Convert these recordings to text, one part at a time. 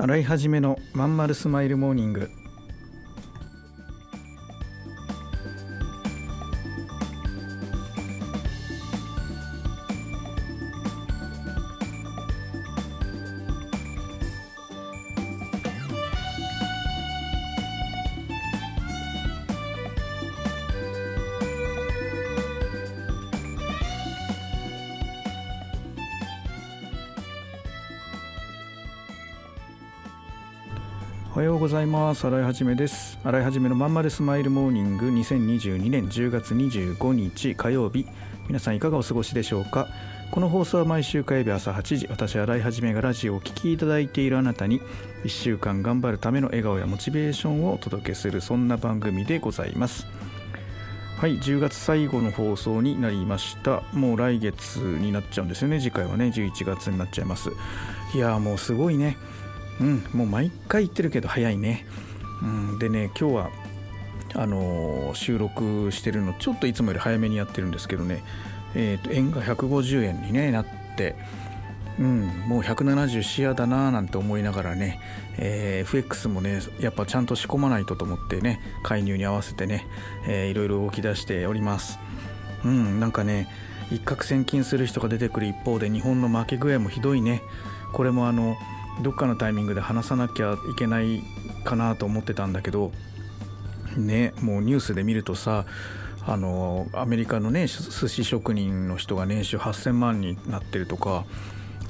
洗い始めのまんまるスマイルモーニング。おはようございます。洗いはじめです。洗いはじめのまんまるスマイルモーニング。2022年10月25日火曜日。皆さんいかがお過ごしでしょうか？この放送は毎週火曜日朝8時。私洗いはじめがラジオをお聴きいただいているあなたに1週間頑張るための笑顔やモチベーションをお届けするそんな番組でございます。はい10月最後の放送になりました。もう来月になっちゃうんですよね。次回はね11月になっちゃいます。いやもうすごいね。うんもう毎回言ってるけど早いね、うん、でね今日はあのー収録してるのちょっといつもより早めにやってるんですけどね。えーと円が150円に、ね、なって。うん、もう170視野だなーなんて思いながらね、えー FX もねやっぱちゃんと仕込まないとと思ってね介入に合わせてね、えーいろいろ動き出しております。うんなんかね一攫千金する人が出てくる一方で日本の負け具合もひどいね。これもあのどっかのタイミングで話さなきゃいけないかなと思ってたんだけどねもうニュースで見るとさあのアメリカのね寿司職人の人が年収8000万になってるとか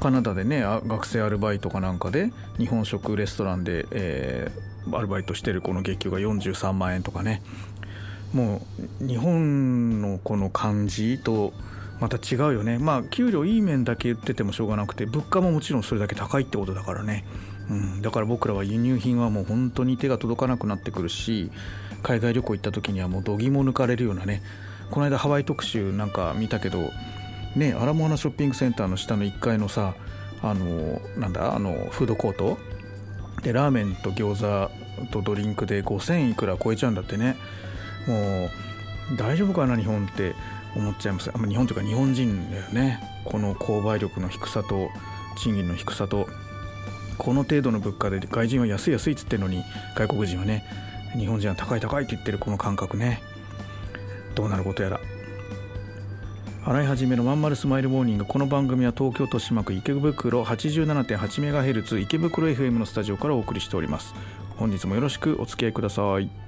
カナダでね学生アルバイトかなんかで日本食レストランで、えーアルバイトしてる子の月給が43万円とかね。もう日本のこの感じとまた違うよね。まあ給料いい面だけ言っててもしょうがなくて物価ももちろんそれだけ高いってことだからね、うん、だから僕らは輸入品はもう本当に手が届かなくなってくるし海外旅行行った時にはもう度肝抜かれるようなね。この間ハワイ特集なんか見たけどねアラモアナショッピングセンターの下の1階のさあのなんだあのフードコート？でラーメンと餃子とドリンクで5000いくら超えちゃうんだってねもう大丈夫かな日本って思っちゃいます。あま日本というか日本人だよね。この購買力の低さと賃金の低さとこの程度の物価で外人は安い安いっつってるのに外国人はね日本人は高い高いって言ってるこの感覚ね。どうなることやら。洗い始めのまんまるスマイルモーニング。この番組は東京豊島区池袋 87.8MHz 池袋 FM のスタジオからお送りしております。本日もよろしくお付き合いください。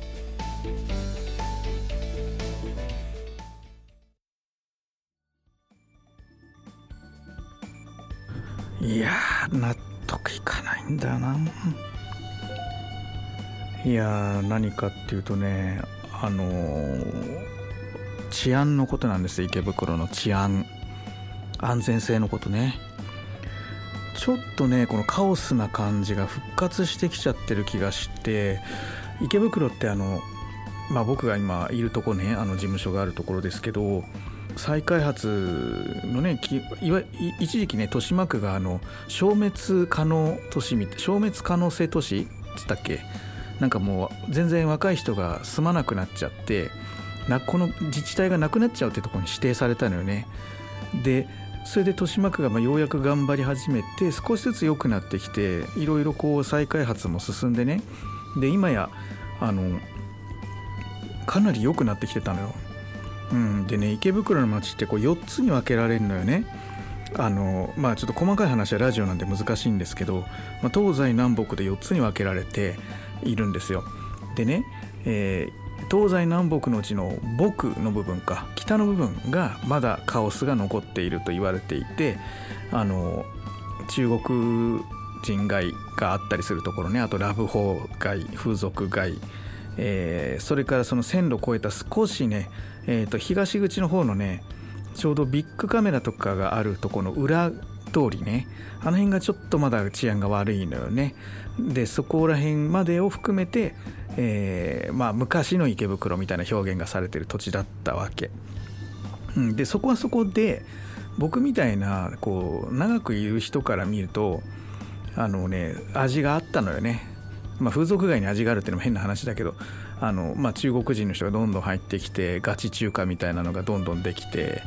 いやー納得いかないんだよな。いやー何かっていうとねあのー治安のことなんです池袋の治安。安全性のことね。ちょっとねこのカオスな感じが復活してきちゃってる気がして池袋ってあのまあ僕が今いるとこねあの事務所があるところですけど再開発のねいわ一時期ね豊島区があの消滅可能都市み消滅可能性都市っつったっけ？なんかもう全然若い人が住まなくなっちゃってなこの自治体がなくなっちゃうってとこに指定されたのよね。でそれで豊島区がまようやく頑張り始めて少しずつ良くなってきていろいろこう再開発も進んでね。で今やあのかなり良くなってきてたのよ。うん、でね池袋の街ってこう4つに分けられるのよねあのまあちょっと細かい話はラジオなんで難しいんですけど、まあ、東西南北で4つに分けられているんですよ。でね、えー、東西南北のうちの「北」の部分か北の部分がまだカオスが残っていると言われていてあの中国人街があったりするところねあとラブホー街風俗街、えー、それからその線路を越えた少しね、えー、と東口の方のねちょうどビッグカメラとかがあるとこの裏通りねあの辺がちょっとまだ治安が悪いのよね。でそこら辺までを含めて、えー、まあ、昔の池袋みたいな表現がされてる土地だったわけ、うん、でそこはそこで僕みたいなこう長くいる人から見るとあのね味があったのよね、まあ、風俗街に味があるっていうのも変な話だけどあの、まあ、中国人の人がどんどん入ってきてガチ中華みたいなのがどんどんできて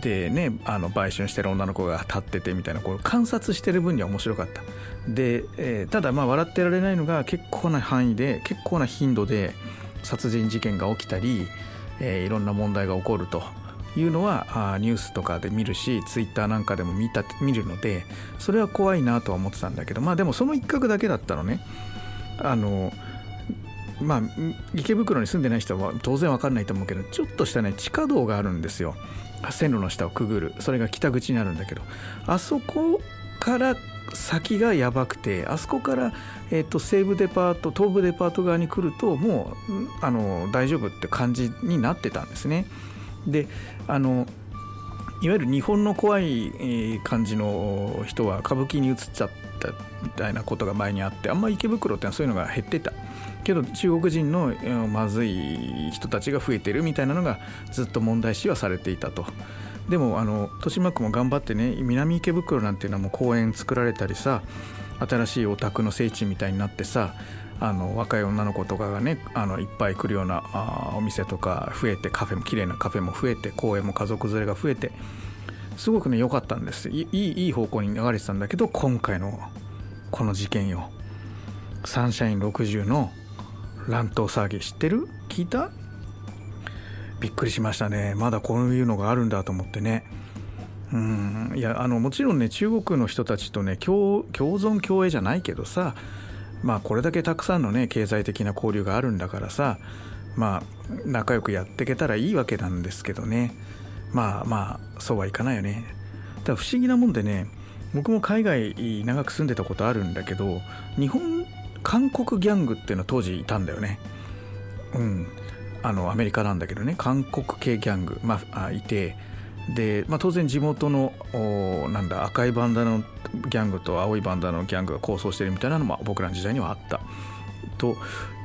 でねあの売春してる女の子が立っててみたいなこう観察してる分には面白かった。で、えー、ただまあ笑ってられないのが結構な範囲で結構な頻度で殺人事件が起きたり、えー、いろんな問題が起こると。いうのはあニュースとかで見るしツイッターなんかでも見た見るのでそれは怖いなとは思ってたんだけどまあでもその一角だけだったのね。あのまあ池袋に住んでない人は当然わかんないと思うけどちょっとしたね地下道があるんですよ。線路の下をくぐる。それが北口になるんだけど。あそこから先がやばくてあそこから、えーと、西武デパート東武デパート側に来るともうあの大丈夫って感じになってたんですね。であのいわゆる日本の怖い感じの人は歌舞伎に移っちゃったみたいなことが前にあってあんま池袋ってのはそういうのが減ってた。けど中国人のまずい人たちが増えてるみたいなのがずっと問題視はされていたと。でもあの豊島区も頑張ってね南池袋なんていうのはもう公園作られたりさ新しいお宅の聖地みたいになってさあの若い女の子とかがねあのいっぱい来るようなあお店とか増えてカフェも綺麗なカフェも増えて公園も家族連れが増えてすごくね良かったんですいいいい方向に流れてたんだけど今回のこの事件よサンシャイン60の乱闘騒ぎ知ってる？聞いた？びっくりしましたね。まだこういうのがあるんだと思ってね。うん。いやあのもちろんね中国の人たちとね共存共栄じゃないけどさまあこれだけたくさんのね経済的な交流があるんだからさまあ仲良くやっていけたらいいわけなんですけどね。まあまあそうはいかないよね。ただ不思議なもんでね僕も海外長く住んでたことあるんだけど日本韓国ギャングっていうのは当時いたんだよね。うん。あのアメリカなんだけどね。韓国系ギャング、まあ、いて。で、まあ、当然地元のなんだ赤いバンダのギャングと青いバンダのギャングが構想してるみたいなのも僕らの時代にはあった。と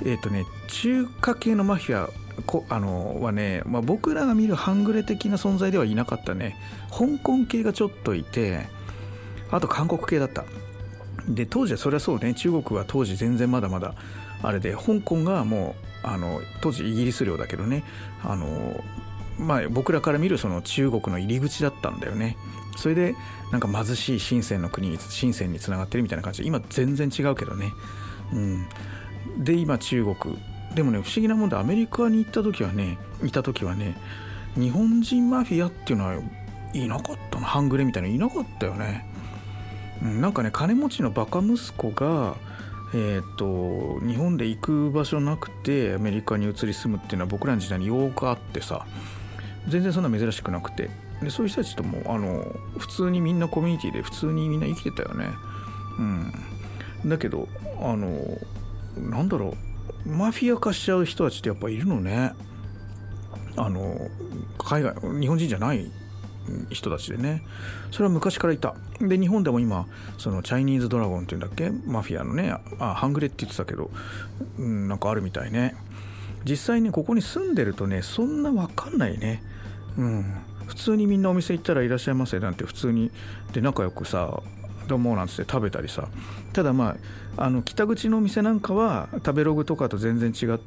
えっ、ー、とね中華系のマフィアこあのはね、まあ、僕らが見る半グレ的な存在ではいなかったね。香港系がちょっといてあと韓国系だった。で当時はそれはそうね。中国は当時全然まだまだあれで香港がもうあの当時イギリス領だけどね。あのまあ僕らから見るその中国の入り口だったんだよね。それでなんか貧しい深センの国深センにつながってるみたいな感じで今全然違うけどね。うん。で今中国。でもね不思議なもんでアメリカに行った時はねいた時はね日本人マフィアっていうのはいなかったな。半グレみたいなのいなかったよね、なんかね金持ちのバカ息子がえーと、日本で行く場所なくてアメリカに移り住むっていうのは僕らの時代によくあってさ全然そんな珍しくなくて。でそういう人たちともあの普通にみんなコミュニティで普通にみんな生きてたよね。うん。だけどあのなんだろうマフィア化しちゃう人たちってやっぱいるのね。あの海外日本人じゃない人たちでね。それは昔からいた。で日本でも今そのチャイニーズドラゴンっていうんだっけ？マフィアのねあ半グレって言ってたけど、うん、なんかあるみたいね。実際にここに住んでるとねそんな分かんないね。うん。普通にみんなお店行ったらいらっしゃいませ。なんて普通に。で仲良くさどうもなんつって食べたりさ。ただまああの北口のお店なんかは食べログとかと全然違っ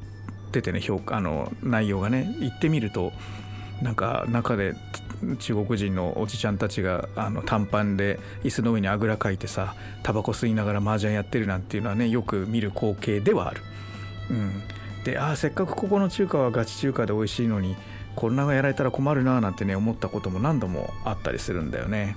ててね評価あの内容がね行ってみるとなんか中で中国人のおじちゃんたちがあの短パンで椅子の上にあぐらかいてさタバコ吸いながら麻雀やってるなんていうのはねよく見る光景ではある。うん、でああせっかくここの中華はガチ中華で美味しいのにコロナがやられたら困るななんてね思ったことも何度もあったりするんだよね。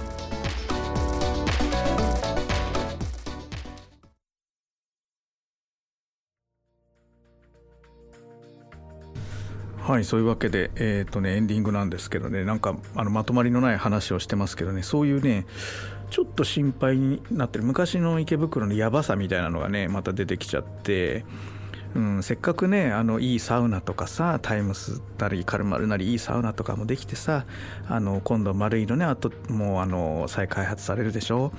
はいそういうわけで、えーとね、エンディングなんですけどねなんかあのまとまりのない話をしてますけどねそういうねちょっと心配になってる。昔の池袋のやばさみたいなのがねまた出てきちゃって。うん、せっかくねあのいいサウナとかさタイムスなりカルマルなりいいサウナとかもできてさあの今度丸いのねあともうあの再開発されるでしょ？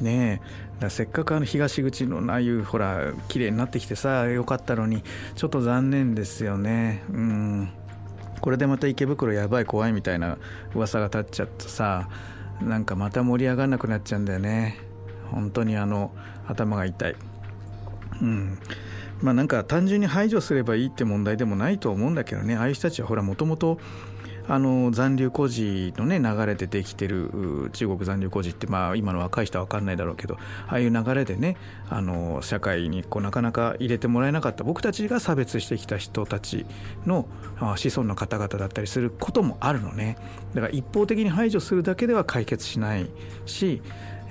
ねえ。せっかくあの東口のああいうほら綺麗になってきてさよかったのにちょっと残念ですよね。うん。これでまた池袋やばい怖いみたいな噂が立っちゃってさなんかまた盛り上がんなくなっちゃうんだよね。本当にあの頭が痛い。うん。まあなんか単純に排除すればいいって問題でもないと思うんだけどね。ああいう人たちはほらもともとあの残留孤児のね流れでできてる中国残留孤児ってまあ今の若い人は分かんないだろうけどああいう流れでねあの社会にこうなかなか入れてもらえなかった僕たちが差別してきた人たちの子孫の方々だったりすることもあるのね。だから一方的に排除するだけでは解決しないし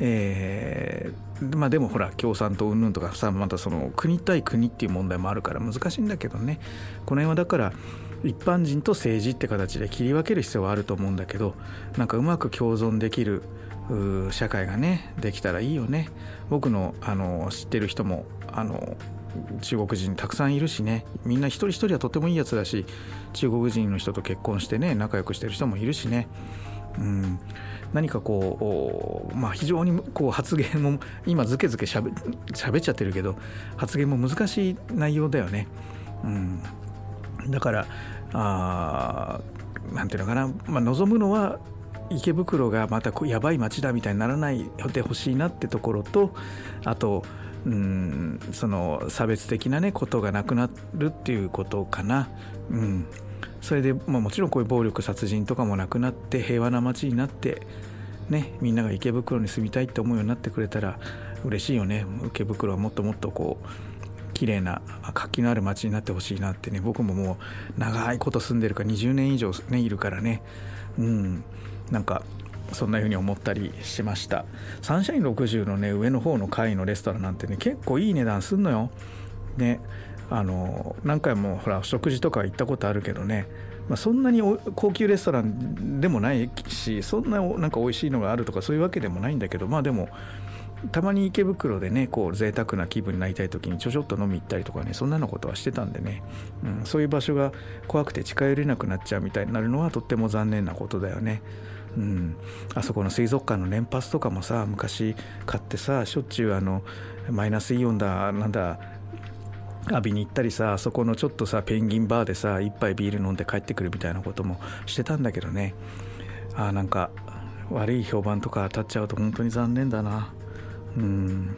えー、まあでもほら共産党云々とかさまたその国対国っていう問題もあるから難しいんだけどね。この辺はだから一般人と政治って形で切り分ける必要はあると思うんだけどなんかうまく共存できる社会がねできたらいいよね。僕のあの知ってる人もあの中国人たくさんいるしね。みんな一人一人はとてもいいやつだし中国人の人と結婚してね仲良くしてる人もいるしね、うん、何かこう、まあ、非常にこう発言も今ずけずけしゃべっちゃってるけど発言も難しい内容だよね。うん。だからあなんていうのかな、まあ、望むのは池袋がまたやばい街だみたいにならないでほしいなってところとあとうんその差別的なねことがなくなるっていうことかな。うん。それで、まあ、もちろんこういう暴力殺人とかもなくなって平和な街になってねみんなが池袋に住みたいって思うようになってくれたら嬉しいよね。池袋はもっともっとこう綺麗な活気のある街になってほしいなってね僕ももう長いこと住んでるから20年以上ねいるからね。うん。なんかそんな風に思ったりしました。サンシャイン60のね上の方の階のレストランなんてね結構いい値段すんのよ。ね。あの何回もほら食事とか行ったことあるけどね。まあ、そんなに高級レストランでもないしそんななんか美味しいのがあるとかそういうわけでもないんだけどまあでもたまに池袋でねこう贅沢な気分になりたい時にちょちょっと飲み行ったりとかねそんなのことはしてたんでね、うん、そういう場所が怖くて近寄れなくなっちゃうみたいになるのはとっても残念なことだよね。うん、あそこの水族館の年パスとかもさ昔買ってさしょっちゅうあのマイナスイオンだなんだ浴びに行ったりさあそこのちょっとさペンギンバーでさ一杯ビール飲んで帰ってくるみたいなこともしてたんだけどねあなんか悪い評判とか当たっちゃうと本当に残念だな。うん。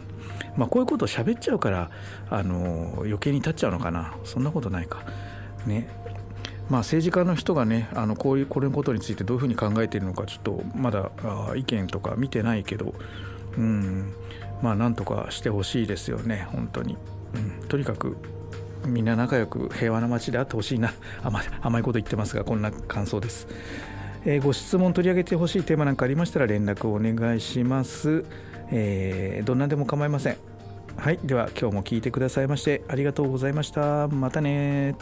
まあ、こういうことを喋っちゃうからあの余計に立っちゃうのかな。そんなことないか。ね。まあ、政治家の人がねあのこういうこれのことについてどういうふうに考えているのかちょっとまだ意見とか見てないけどうん。まあなんとかしてほしいですよね。本当に、うん、とにかくみんな仲良く平和な街であってほしいな。甘甘いこと言ってますがこんな感想です、えー、ご質問取り上げてほしいテーマなんかありましたら連絡をお願いします。えー、どんなでも構いません。はいでは今日も聞いてくださいましてありがとうございました。またね